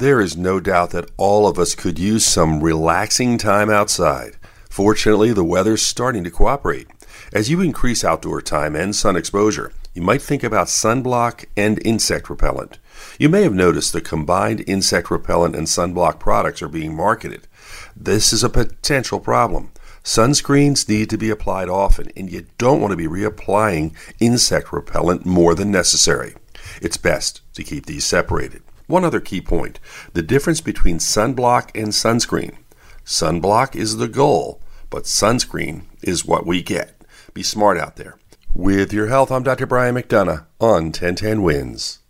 There is no doubt that all of us could use some relaxing time outside. Fortunately, the weather's starting to cooperate. As you increase outdoor time and sun exposure, you might think about sunblock and insect repellent. You may have noticed the combined insect repellent and sunblock products are being marketed. This is a potential problem. Sunscreens need to be applied often, and you don't want to be reapplying insect repellent more than necessary. It's best to keep these separated. One other key point the difference between sunblock and sunscreen. Sunblock is the goal, but sunscreen is what we get. Be smart out there. With your health, I'm Dr. Brian McDonough on 1010 Wins.